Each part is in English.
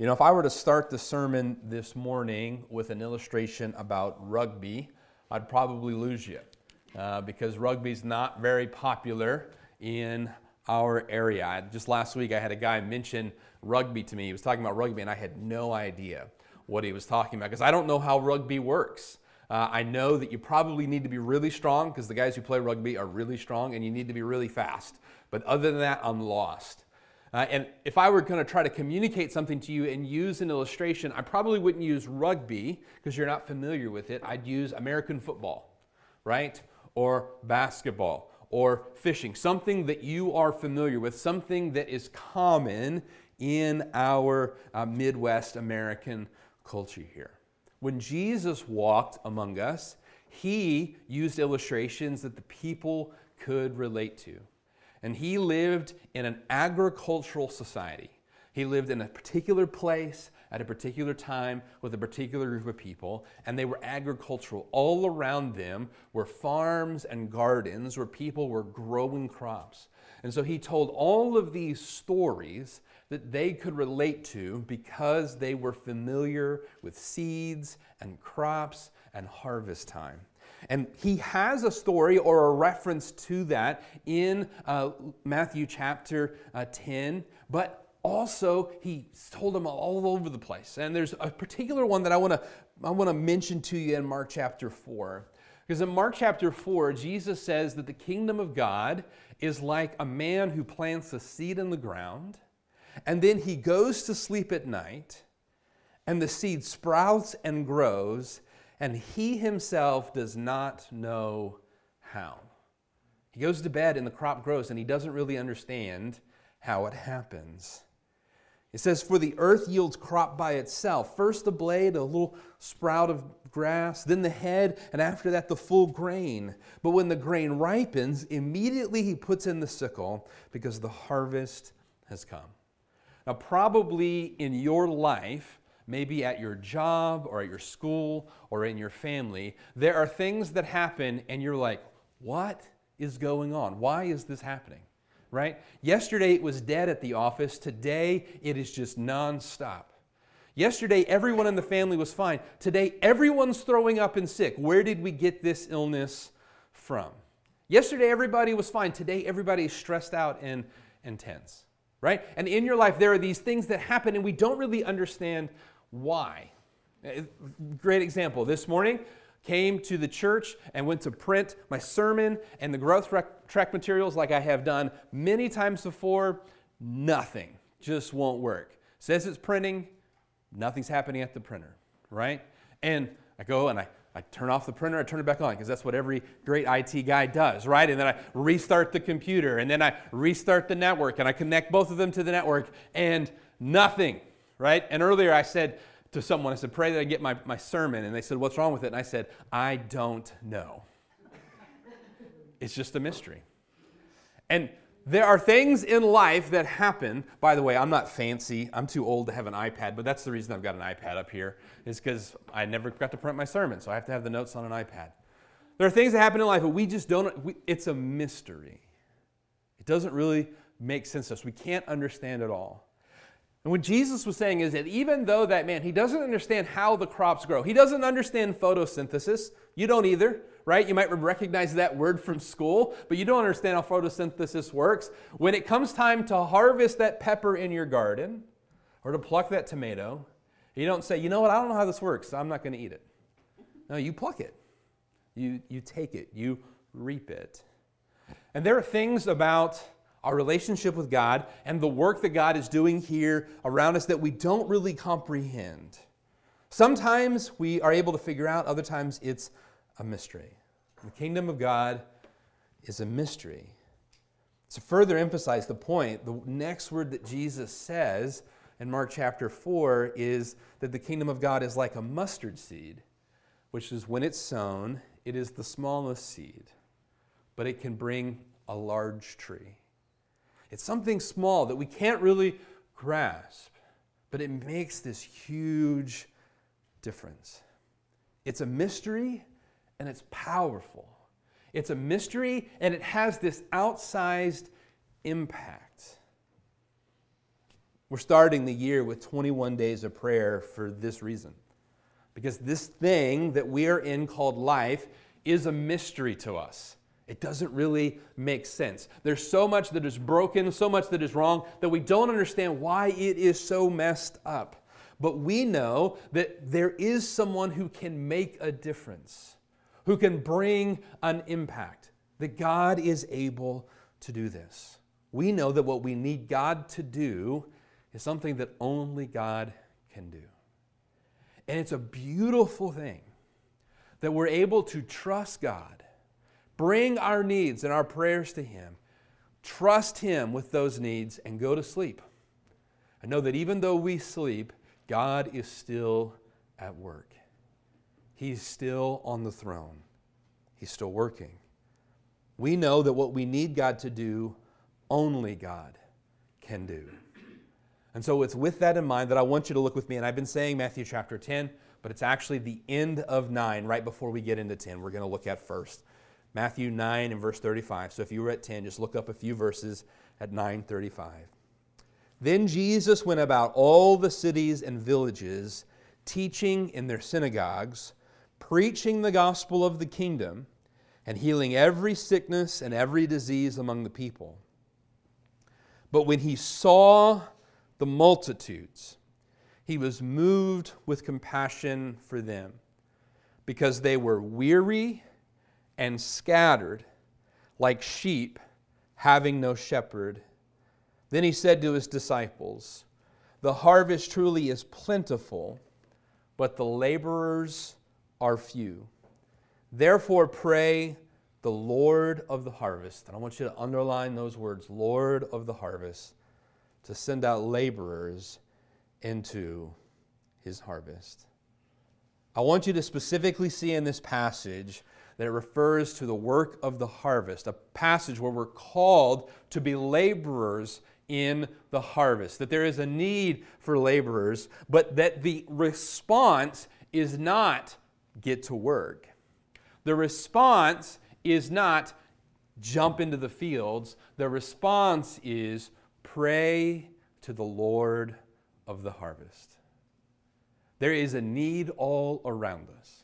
You know, if I were to start the sermon this morning with an illustration about rugby, I'd probably lose you uh, because rugby's not very popular in our area. Just last week, I had a guy mention rugby to me. He was talking about rugby, and I had no idea what he was talking about because I don't know how rugby works. Uh, I know that you probably need to be really strong because the guys who play rugby are really strong and you need to be really fast. But other than that, I'm lost. Uh, and if I were going to try to communicate something to you and use an illustration, I probably wouldn't use rugby because you're not familiar with it. I'd use American football, right? Or basketball or fishing, something that you are familiar with, something that is common in our uh, Midwest American culture here. When Jesus walked among us, he used illustrations that the people could relate to. And he lived in an agricultural society. He lived in a particular place at a particular time with a particular group of people, and they were agricultural. All around them were farms and gardens where people were growing crops. And so he told all of these stories that they could relate to because they were familiar with seeds and crops and harvest time. And he has a story or a reference to that in uh, Matthew chapter uh, 10, but also he told them all over the place. And there's a particular one that I want to I want to mention to you in Mark chapter 4. Because in Mark chapter 4, Jesus says that the kingdom of God is like a man who plants a seed in the ground, and then he goes to sleep at night, and the seed sprouts and grows, and he himself does not know how. He goes to bed and the crop grows, and he doesn't really understand how it happens. It says, For the earth yields crop by itself. First the blade, a little sprout of grass, then the head, and after that the full grain. But when the grain ripens, immediately he puts in the sickle because the harvest has come. Now, probably in your life, maybe at your job or at your school or in your family, there are things that happen and you're like, what is going on? Why is this happening? Right? Yesterday it was dead at the office. Today it is just nonstop. Yesterday everyone in the family was fine. Today everyone's throwing up and sick. Where did we get this illness from? Yesterday everybody was fine. Today everybody is stressed out and, and tense. Right? And in your life there are these things that happen and we don't really understand why? Uh, great example. This morning, came to the church and went to print my sermon and the growth track materials like I have done many times before. Nothing. Just won't work. Says it's printing, nothing's happening at the printer, right? And I go and I, I turn off the printer, I turn it back on because that's what every great IT guy does, right? And then I restart the computer and then I restart the network and I connect both of them to the network and nothing right? And earlier I said to someone, I said, pray that I get my, my sermon. And they said, what's wrong with it? And I said, I don't know. it's just a mystery. And there are things in life that happen. By the way, I'm not fancy. I'm too old to have an iPad, but that's the reason I've got an iPad up here, is because I never got to print my sermon, so I have to have the notes on an iPad. There are things that happen in life, but we just don't, we, it's a mystery. It doesn't really make sense to us. We can't understand it all. And what Jesus was saying is that even though that man, he doesn't understand how the crops grow, he doesn't understand photosynthesis. You don't either, right? You might recognize that word from school, but you don't understand how photosynthesis works. When it comes time to harvest that pepper in your garden or to pluck that tomato, you don't say, you know what, I don't know how this works, so I'm not going to eat it. No, you pluck it, you, you take it, you reap it. And there are things about our relationship with God, and the work that God is doing here around us that we don't really comprehend. Sometimes we are able to figure out, other times it's a mystery. The kingdom of God is a mystery. To further emphasize the point, the next word that Jesus says in Mark chapter 4 is that the kingdom of God is like a mustard seed, which is when it's sown, it is the smallest seed, but it can bring a large tree. It's something small that we can't really grasp, but it makes this huge difference. It's a mystery and it's powerful. It's a mystery and it has this outsized impact. We're starting the year with 21 days of prayer for this reason. Because this thing that we are in called life is a mystery to us. It doesn't really make sense. There's so much that is broken, so much that is wrong, that we don't understand why it is so messed up. But we know that there is someone who can make a difference, who can bring an impact, that God is able to do this. We know that what we need God to do is something that only God can do. And it's a beautiful thing that we're able to trust God, bring our needs and our prayers to Him, trust Him with those needs, and go to sleep. And know that even though we sleep, God is still at work. He's still on the throne, He's still working. We know that what we need God to do, only God can do. And so it's with that in mind that I want you to look with me. And I've been saying Matthew chapter 10, but it's actually the end of 9 right before we get into 10. We're going to look at first. Matthew 9 and verse 35. So if you were at 10, just look up a few verses at 935. Then Jesus went about all the cities and villages, teaching in their synagogues, preaching the gospel of the kingdom, and healing every sickness and every disease among the people. But when he saw the multitudes, he was moved with compassion for them because they were weary and scattered like sheep having no shepherd. Then he said to his disciples, The harvest truly is plentiful, but the laborers are few. Therefore, pray the Lord of the harvest, and I want you to underline those words Lord of the harvest to send out laborers into his harvest. I want you to specifically see in this passage that it refers to the work of the harvest, a passage where we're called to be laborers in the harvest, that there is a need for laborers, but that the response is not get to work. The response is not jump into the fields, the response is Pray to the Lord of the harvest. There is a need all around us.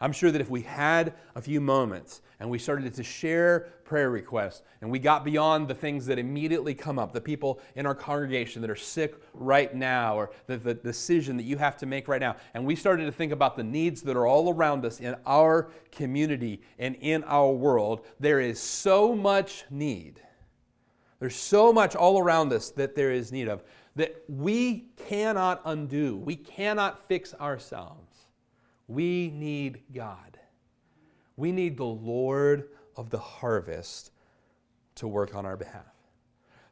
I'm sure that if we had a few moments and we started to share prayer requests and we got beyond the things that immediately come up, the people in our congregation that are sick right now, or the, the decision that you have to make right now, and we started to think about the needs that are all around us in our community and in our world, there is so much need there's so much all around us that there is need of that we cannot undo. We cannot fix ourselves. We need God. We need the Lord of the harvest to work on our behalf.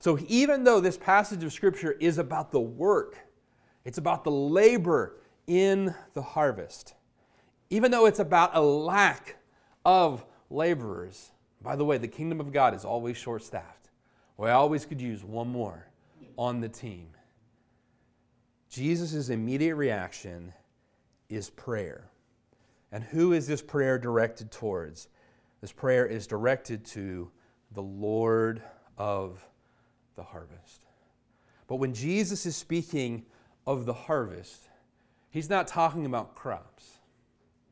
So, even though this passage of Scripture is about the work, it's about the labor in the harvest, even though it's about a lack of laborers, by the way, the kingdom of God is always short staffed. We always could use one more on the team. Jesus' immediate reaction is prayer. And who is this prayer directed towards? This prayer is directed to the Lord of the harvest. But when Jesus is speaking of the harvest, he's not talking about crops.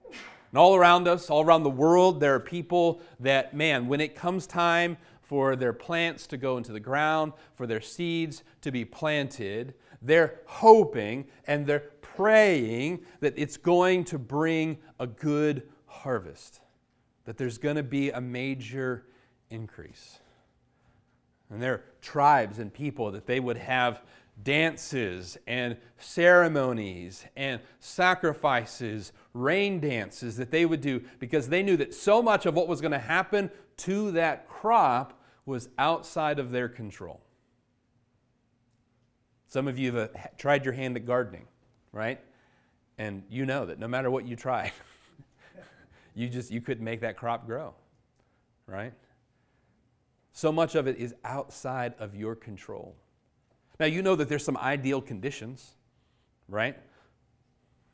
And all around us, all around the world, there are people that, man, when it comes time for their plants to go into the ground, for their seeds to be planted. They're hoping and they're praying that it's going to bring a good harvest, that there's going to be a major increase. And there are tribes and people that they would have dances and ceremonies and sacrifices, rain dances that they would do because they knew that so much of what was going to happen to that crop was outside of their control. Some of you have uh, tried your hand at gardening, right? And you know that no matter what you try, you just you couldn't make that crop grow, right? So much of it is outside of your control. Now you know that there's some ideal conditions, right?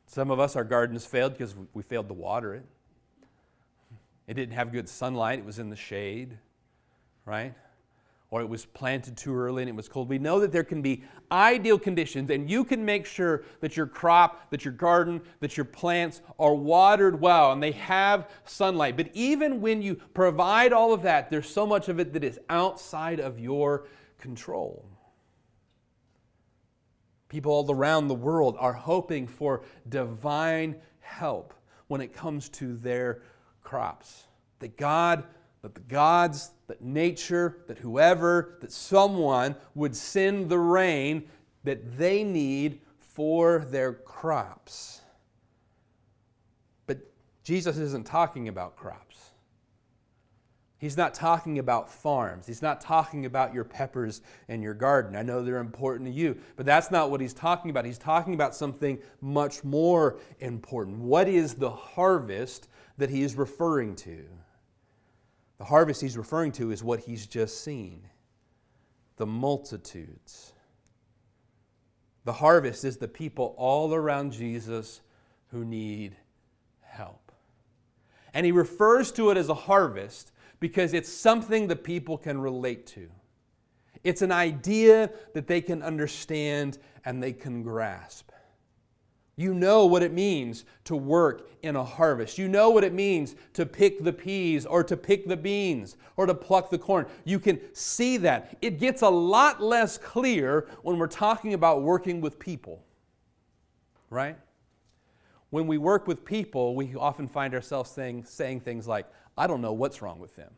Some of us our gardens failed because we failed to water it. It didn't have good sunlight, it was in the shade, right? Or it was planted too early and it was cold. We know that there can be ideal conditions, and you can make sure that your crop, that your garden, that your plants are watered well and they have sunlight. But even when you provide all of that, there's so much of it that is outside of your control. People all around the world are hoping for divine help when it comes to their crops. That God that the gods, that nature, that whoever, that someone would send the rain that they need for their crops. But Jesus isn't talking about crops. He's not talking about farms. He's not talking about your peppers and your garden. I know they're important to you, but that's not what he's talking about. He's talking about something much more important. What is the harvest that he is referring to? The harvest he's referring to is what he's just seen the multitudes. The harvest is the people all around Jesus who need help. And he refers to it as a harvest because it's something that people can relate to. It's an idea that they can understand and they can grasp. You know what it means to work in a harvest. You know what it means to pick the peas or to pick the beans or to pluck the corn. You can see that. It gets a lot less clear when we're talking about working with people, right? When we work with people, we often find ourselves saying, saying things like, I don't know what's wrong with them,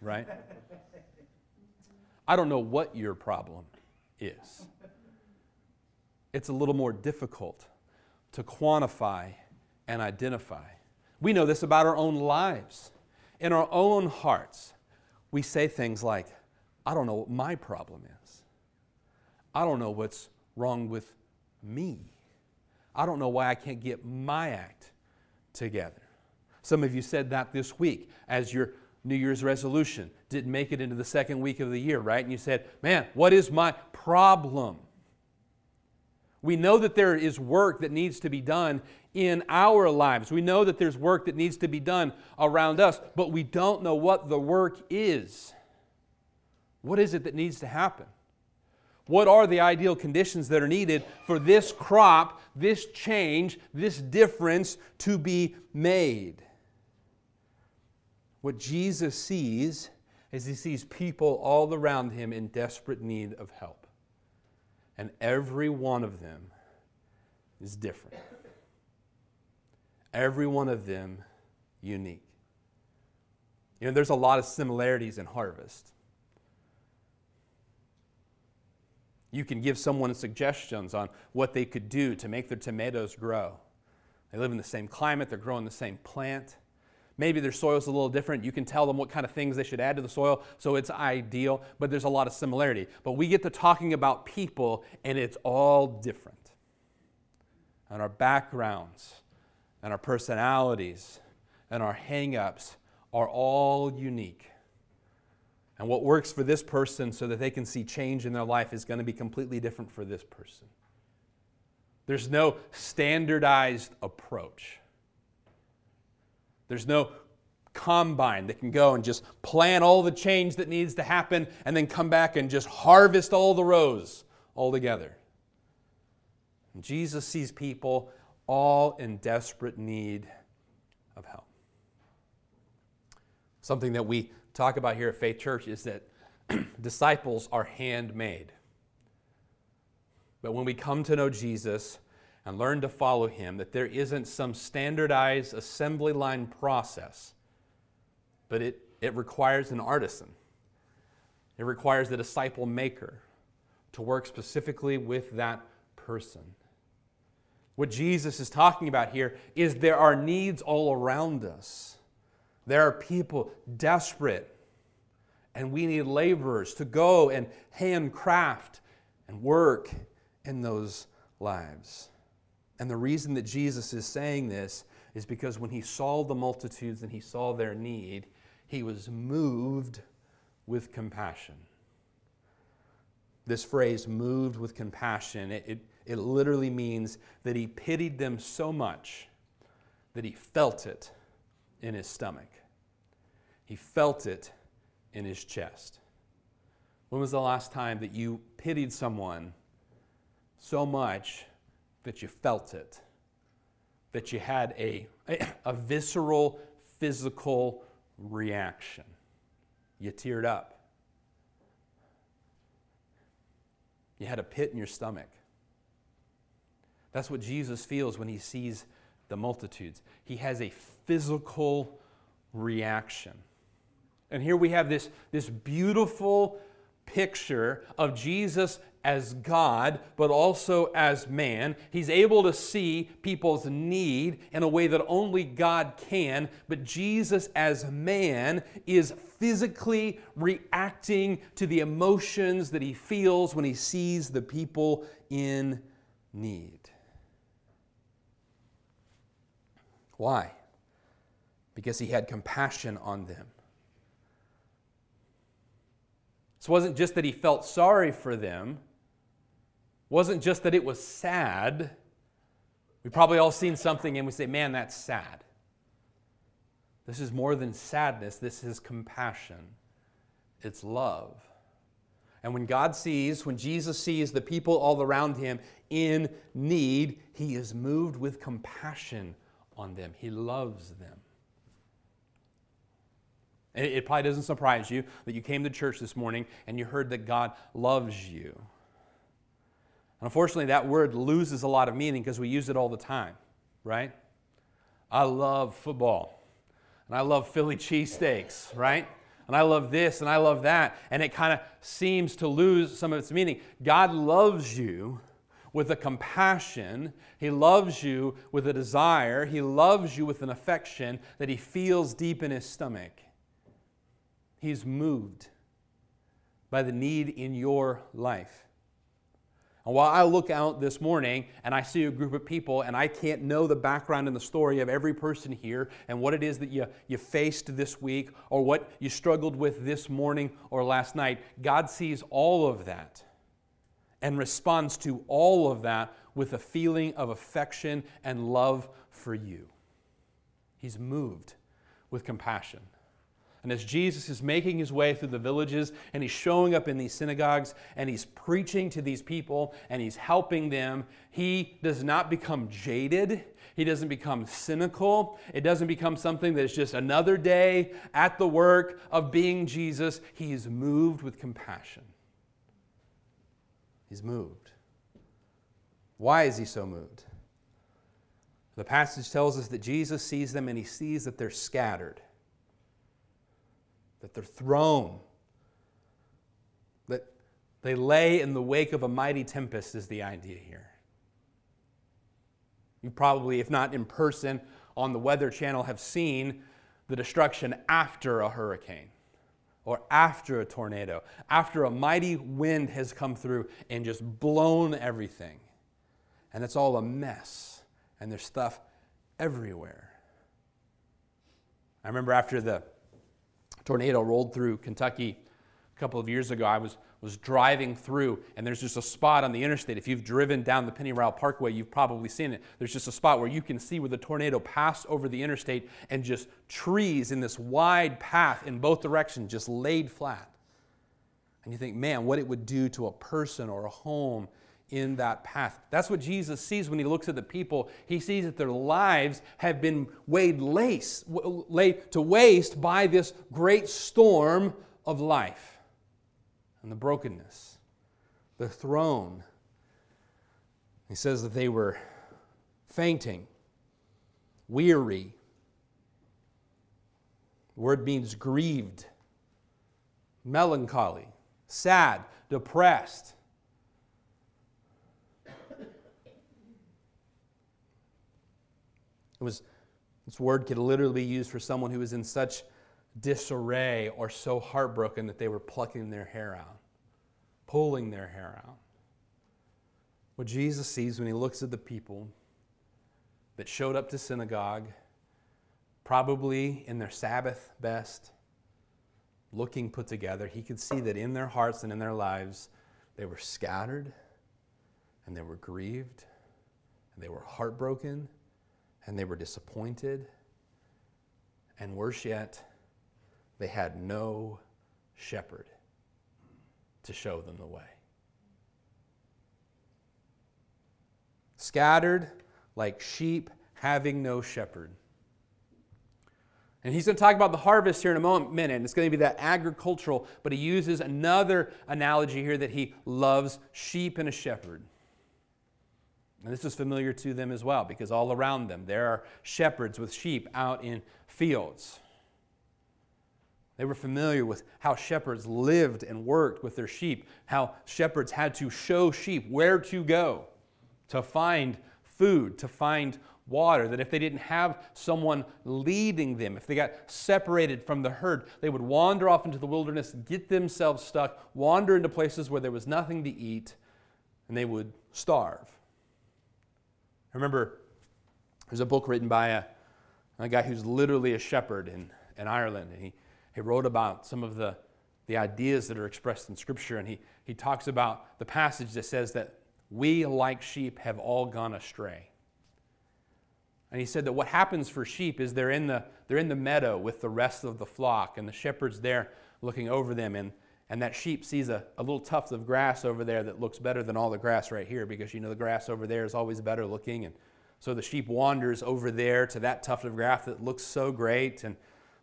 right? I don't know what your problem is. It's a little more difficult to quantify and identify. We know this about our own lives. In our own hearts, we say things like, I don't know what my problem is. I don't know what's wrong with me. I don't know why I can't get my act together. Some of you said that this week as your New Year's resolution didn't make it into the second week of the year, right? And you said, Man, what is my problem? We know that there is work that needs to be done in our lives. We know that there's work that needs to be done around us, but we don't know what the work is. What is it that needs to happen? What are the ideal conditions that are needed for this crop, this change, this difference to be made? What Jesus sees is he sees people all around him in desperate need of help and every one of them is different. Every one of them unique. You know, there's a lot of similarities in harvest. You can give someone suggestions on what they could do to make their tomatoes grow. They live in the same climate, they're growing the same plant. Maybe their soil's a little different. You can tell them what kind of things they should add to the soil, so it's ideal, but there's a lot of similarity. But we get to talking about people, and it's all different. And our backgrounds, and our personalities, and our hang ups are all unique. And what works for this person so that they can see change in their life is going to be completely different for this person. There's no standardized approach. There's no combine that can go and just plant all the change that needs to happen and then come back and just harvest all the rows all together. Jesus sees people all in desperate need of help. Something that we talk about here at Faith Church is that disciples are handmade. But when we come to know Jesus, and learn to follow him, that there isn't some standardized assembly line process, but it, it requires an artisan. It requires a disciple maker to work specifically with that person. What Jesus is talking about here is there are needs all around us. There are people desperate, and we need laborers to go and handcraft and work in those lives. And the reason that Jesus is saying this is because when he saw the multitudes and he saw their need, he was moved with compassion. This phrase, moved with compassion, it, it, it, literally means that he pitied them so much that he felt it in his stomach. He felt it in his chest. When was the last time that you pitied someone so much that you felt it? That you had a, a, visceral, physical reaction? You teared up. You had a pit in your stomach. That's what Jesus feels when he sees the multitudes. He has a physical reaction. And here we have this, this beautiful picture of Jesus as God, but also as man. He's able to see people's need in a way that only God can, but Jesus as man is physically reacting to the emotions that he feels when he sees the people in need. Why? Because he had compassion on them. This wasn't just that he felt sorry for them, wasn't just that it was sad. We've probably all seen something and we say, man, that's sad. This is more than sadness, this is compassion. It's love. And when God sees, when Jesus sees the people all around him in need, he is moved with compassion on them. He loves them. It probably doesn't surprise you that you came to church this morning and you heard that God loves you. Unfortunately, that word loses a lot of meaning because we use it all the time, right? I love football, and I love Philly cheesesteaks, right? And I love this and I love that. And it kind of seems to lose some of its meaning. God loves you with a compassion. He loves you with a desire. He loves you with an affection that he feels deep in his stomach. He's moved by the need in your life. And while I look out this morning and I see a group of people and I can't know the background and the story of every person here and what it is that you, you faced this week or what you struggled with this morning or last night, God sees all of that and responds to all of that with a feeling of affection and love for you. He's moved with compassion. And as Jesus is making his way through the villages and he's showing up in these synagogues and he's preaching to these people and he's helping them, he does not become jaded. He doesn't become cynical. It doesn't become something that's just another day at the work of being Jesus. He is moved with compassion. He's moved. Why is he so moved? The passage tells us that Jesus sees them and he sees that they're scattered, that they're thrown, that they lay in the wake of a mighty tempest, is the idea here. You probably, if not in person, on the Weather Channel, have seen the destruction after a hurricane or after a tornado, after a mighty wind has come through and just blown everything. And it's all a mess, and there's stuff everywhere. I remember after the tornado rolled through Kentucky a couple of years ago, I was was driving through, and there's just a spot on the interstate. If you've driven down the Penny Pennyrile Parkway, you've probably seen it. There's just a spot where you can see where the tornado passed over the interstate and just trees in this wide path in both directions just laid flat. And you think, man, what it would do to a person or a home in that path. That's what Jesus sees when he looks at the people. He sees that their lives have been weighed lace, laid to waste by this great storm of life and the brokenness, the throne. He says that they were fainting, weary. The word means grieved, melancholy, sad, depressed. It was, this word could literally be used for someone who was in such disarray or so heartbroken that they were plucking their hair out, pulling their hair out. What Jesus sees when he looks at the people that showed up to synagogue, probably in their Sabbath best, looking put together, he could see that in their hearts and in their lives, they were scattered and they were grieved and they were heartbroken and they were disappointed. And worse yet, they had no shepherd. to show them the way. Scattered like sheep having no shepherd. And he's going to talk about the harvest here in a moment, minute, and it's going to be that agricultural, but he uses another analogy here that he loves sheep and a shepherd. And this is familiar to them as well because all around them there are shepherds with sheep out in fields. They were familiar with how shepherds lived and worked with their sheep, how shepherds had to show sheep where to go to find food, to find water, that if they didn't have someone leading them, if they got separated from the herd, they would wander off into the wilderness, get themselves stuck, wander into places where there was nothing to eat, and they would starve. I remember there's a book written by a, a guy who's literally a shepherd in, in Ireland, and he, he wrote about some of the, the ideas that are expressed in Scripture, and he, he talks about the passage that says that we, like sheep, have all gone astray. And he said that what happens for sheep is they're in the, they're in the meadow with the rest of the flock, and the shepherd's there looking over them. And, and that sheep sees a, a little tuft of grass over there that looks better than all the grass right here because you know the grass over there is always better looking. And so the sheep wanders over there to that tuft of grass that looks so great and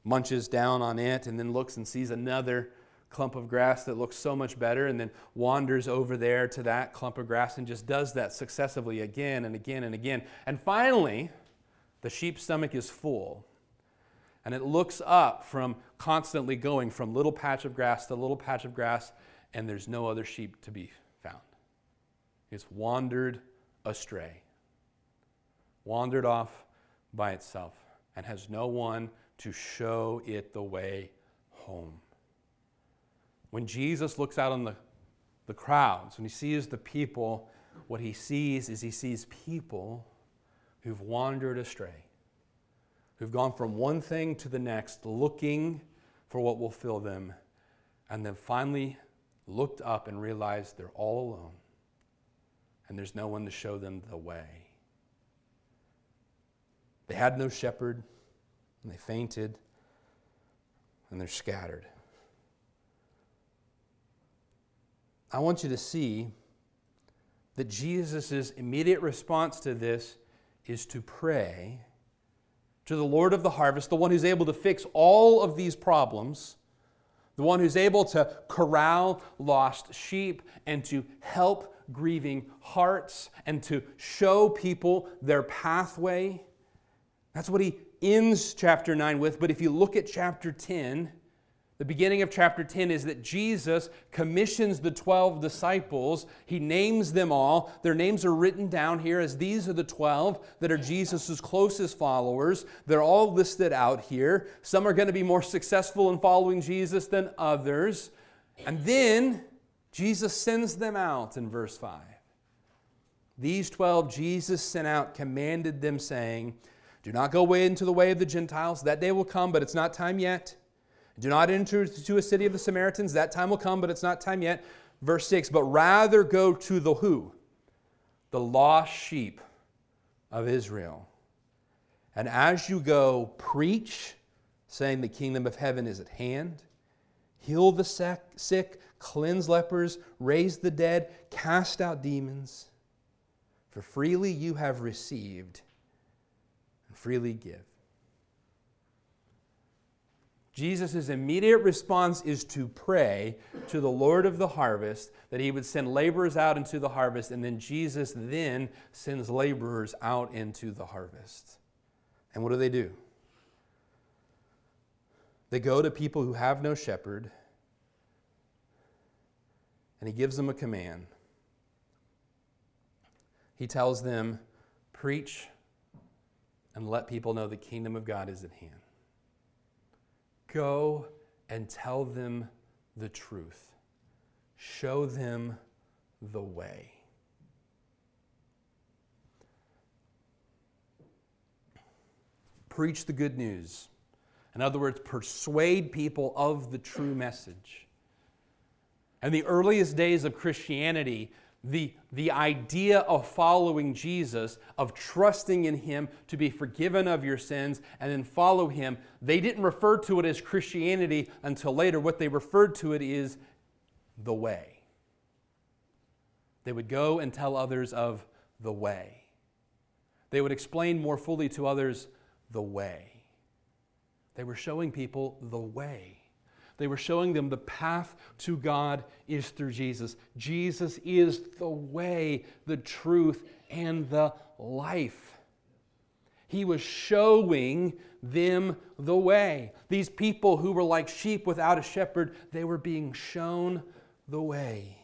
munches down on it, and then looks and sees another clump of grass that looks so much better and then wanders over there to that clump of grass and just does that successively again and again and again. And finally, the sheep's stomach is full. And it looks up from constantly going from little patch of grass to little patch of grass, and there's no other sheep to be found. It's wandered astray, wandered off by itself, and has no one to show it the way home. When Jesus looks out on the, the crowds, when he sees the people, what he sees is he sees people who've wandered astray, who've gone from one thing to the next, looking for what will fill them, and then finally looked up and realized they're all alone and there's no one to show them the way. They had no shepherd, and they fainted, and they're scattered. I want you to see that Jesus' immediate response to this is to pray to the Lord of the harvest, the one who's able to fix all of these problems, the one who's able to corral lost sheep and to help grieving hearts and to show people their pathway. That's what he ends chapter 9 with. But if you look at chapter 10, the beginning of chapter 10 is that Jesus commissions the 12 disciples. He names them all. Their names are written down here as these are the 12 that are Jesus' closest followers. They're all listed out here. Some are going to be more successful in following Jesus than others. And then Jesus sends them out in verse 5. These 12 Jesus sent out, commanded them, saying, Do not go away into the way of the Gentiles. That day will come, but it's not time yet. Do not enter to a city of the Samaritans. That time will come, but it's not time yet. Verse 6 But rather go to the who? The lost sheep of Israel. And as you go, preach, saying the kingdom of heaven is at hand. Heal the sick, cleanse lepers, raise the dead, cast out demons. For freely you have received, and freely give. Jesus' immediate response is to pray to the Lord of the harvest that he would send laborers out into the harvest, and then Jesus then sends laborers out into the harvest. And what do they do? They go to people who have no shepherd, and he gives them a command. He tells them, Preach and let people know the kingdom of God is at hand. Go and tell them the truth. Show them the way. Preach the good news. In other words, persuade people of the true message. In the earliest days of Christianity, the, the idea of following Jesus, of trusting in Him to be forgiven of your sins and then follow Him, they didn't refer to it as Christianity until later. What they referred to it is the way. They would go and tell others of the way. They would explain more fully to others the way. They were showing people the way. They were showing them the path to God is through Jesus. Jesus is the way, the truth, and the life. He was showing them the way. These people who were like sheep without a shepherd, they were being shown the way.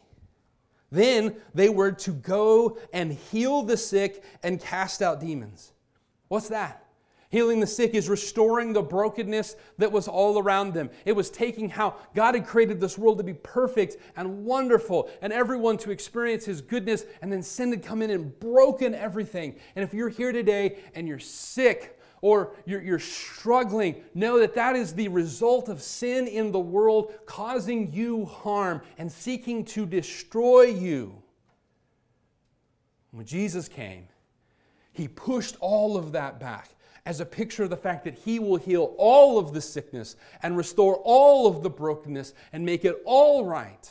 Then they were to go and heal the sick and cast out demons. What's that? Healing the sick is restoring the brokenness that was all around them. It was taking how God had created this world to be perfect and wonderful and everyone to experience His goodness, and then sin had come in and broken everything. And if you're here today and you're sick or you're, you're struggling, know that that is the result of sin in the world causing you harm and seeking to destroy you. When Jesus came, He pushed all of that back as a picture of the fact that He will heal all of the sickness and restore all of the brokenness and make it all right.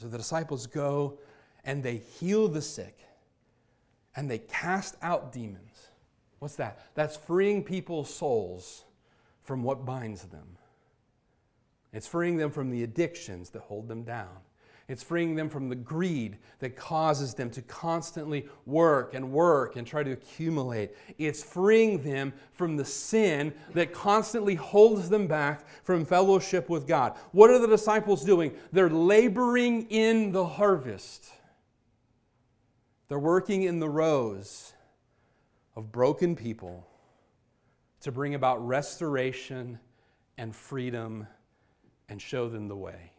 So the disciples go and they heal the sick and they cast out demons. What's that? That's freeing people's souls from what binds them. It's freeing them from the addictions that hold them down. It's freeing them from the greed that causes them to constantly work and work and try to accumulate. It's freeing them from the sin that constantly holds them back from fellowship with God. What are the disciples doing? They're laboring in the harvest, they're working in the rows of broken people to bring about restoration and freedom and show them the way.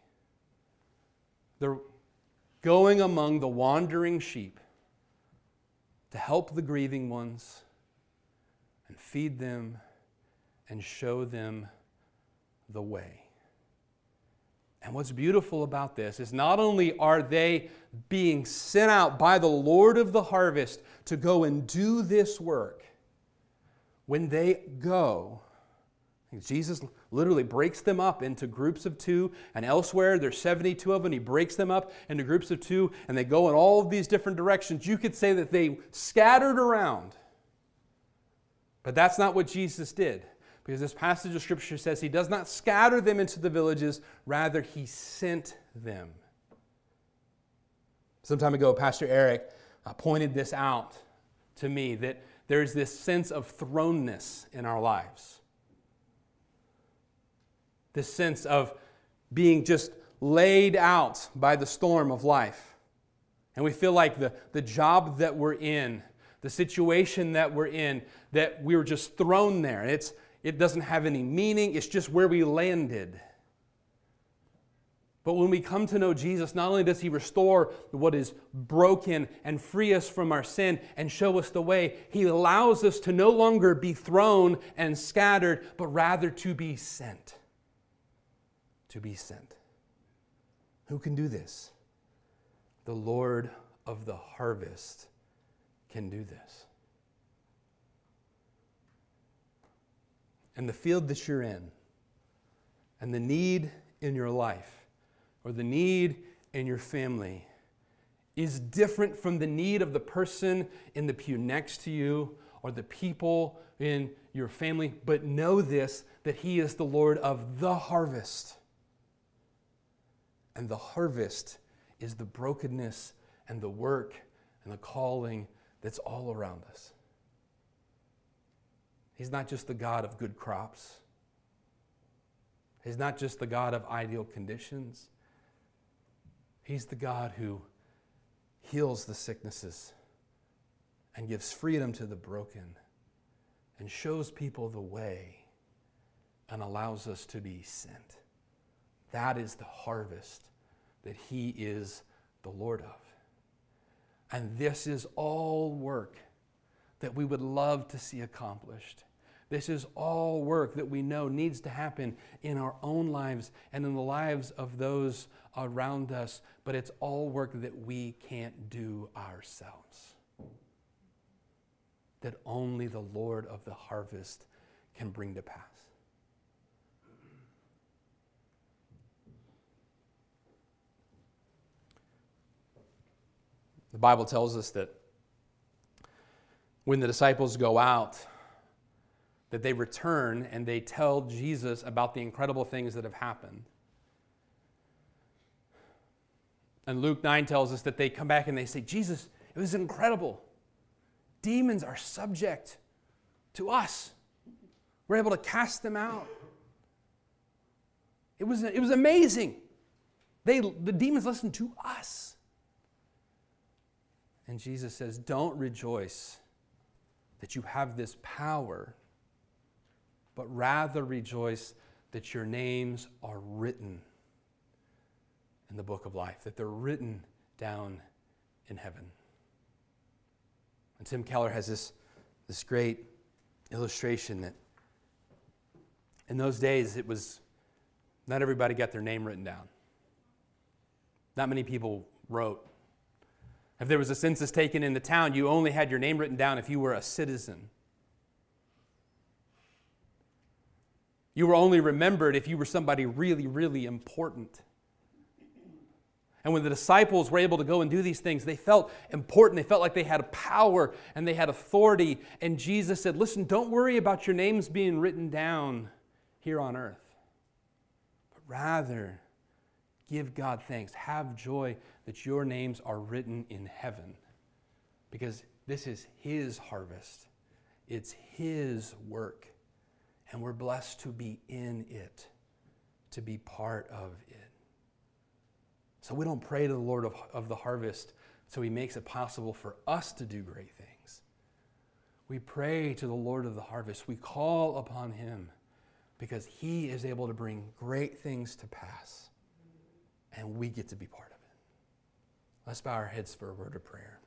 They're going among the wandering sheep to help the grieving ones and feed them and show them the way. And what's beautiful about this is not only are they being sent out by the Lord of the harvest to go and do this work, when they go, Jesus literally breaks them up into groups of two, and elsewhere there's 72 of them. He breaks them up into groups of two, and they go in all of these different directions. You could say that they scattered around. But that's not what Jesus did, because this passage of Scripture says he does not scatter them into the villages, rather, he sent them. Some time ago, Pastor Eric uh, pointed this out to me that there's this sense of thrownness in our lives this sense of being just laid out by the storm of life. And we feel like the, the job that we're in, the situation that we're in, that we were just thrown there. It's, it doesn't have any meaning, it's just where we landed. But when we come to know Jesus, not only does He restore what is broken and free us from our sin and show us the way, He allows us to no longer be thrown and scattered, but rather to be sent to be sent. Who can do this? The Lord of the harvest can do this. And the field that you're in, and the need in your life, or the need in your family, is different from the need of the person in the pew next to you or the people in your family. But know this that He is the Lord of the harvest and the harvest is the brokenness and the work and the calling that's all around us. He's not just the God of good crops. He's not just the God of ideal conditions. He's the God who heals the sicknesses and gives freedom to the broken and shows people the way and allows us to be sent. That is the harvest that He is the Lord of. And this is all work that we would love to see accomplished. This is all work that we know needs to happen in our own lives and in the lives of those around us, but it's all work that we can't do ourselves. That only the Lord of the harvest can bring to pass. The Bible tells us that when the disciples go out, that they return and they tell Jesus about the incredible things that have happened. And Luke 9 tells us that they come back and they say, Jesus, it was incredible. Demons are subject to us. We're able to cast them out. It was, it was amazing. They, the demons listened to us. And Jesus says, Don't rejoice that you have this power, but rather rejoice that your names are written in the book of life, that they're written down in heaven. And Tim Keller has this, this great illustration that in those days it was not everybody got their name written down. Not many people wrote. If there was a census taken in the town, you only had your name written down if you were a citizen. You were only remembered if you were somebody really, really important. And when the disciples were able to go and do these things, they felt important. They felt like they had power and they had authority. And Jesus said, Listen, don't worry about your names being written down here on earth, but rather give God thanks. Have joy that your names are written in heaven because this is His harvest, it's His work. And we're blessed to be in it, to be part of it. So we don't pray to the Lord of, of the harvest so he makes it possible for us to do great things. We pray to the Lord of the harvest. We call upon him because he is able to bring great things to pass, and we get to be part of it. Let's bow our heads for a word of prayer.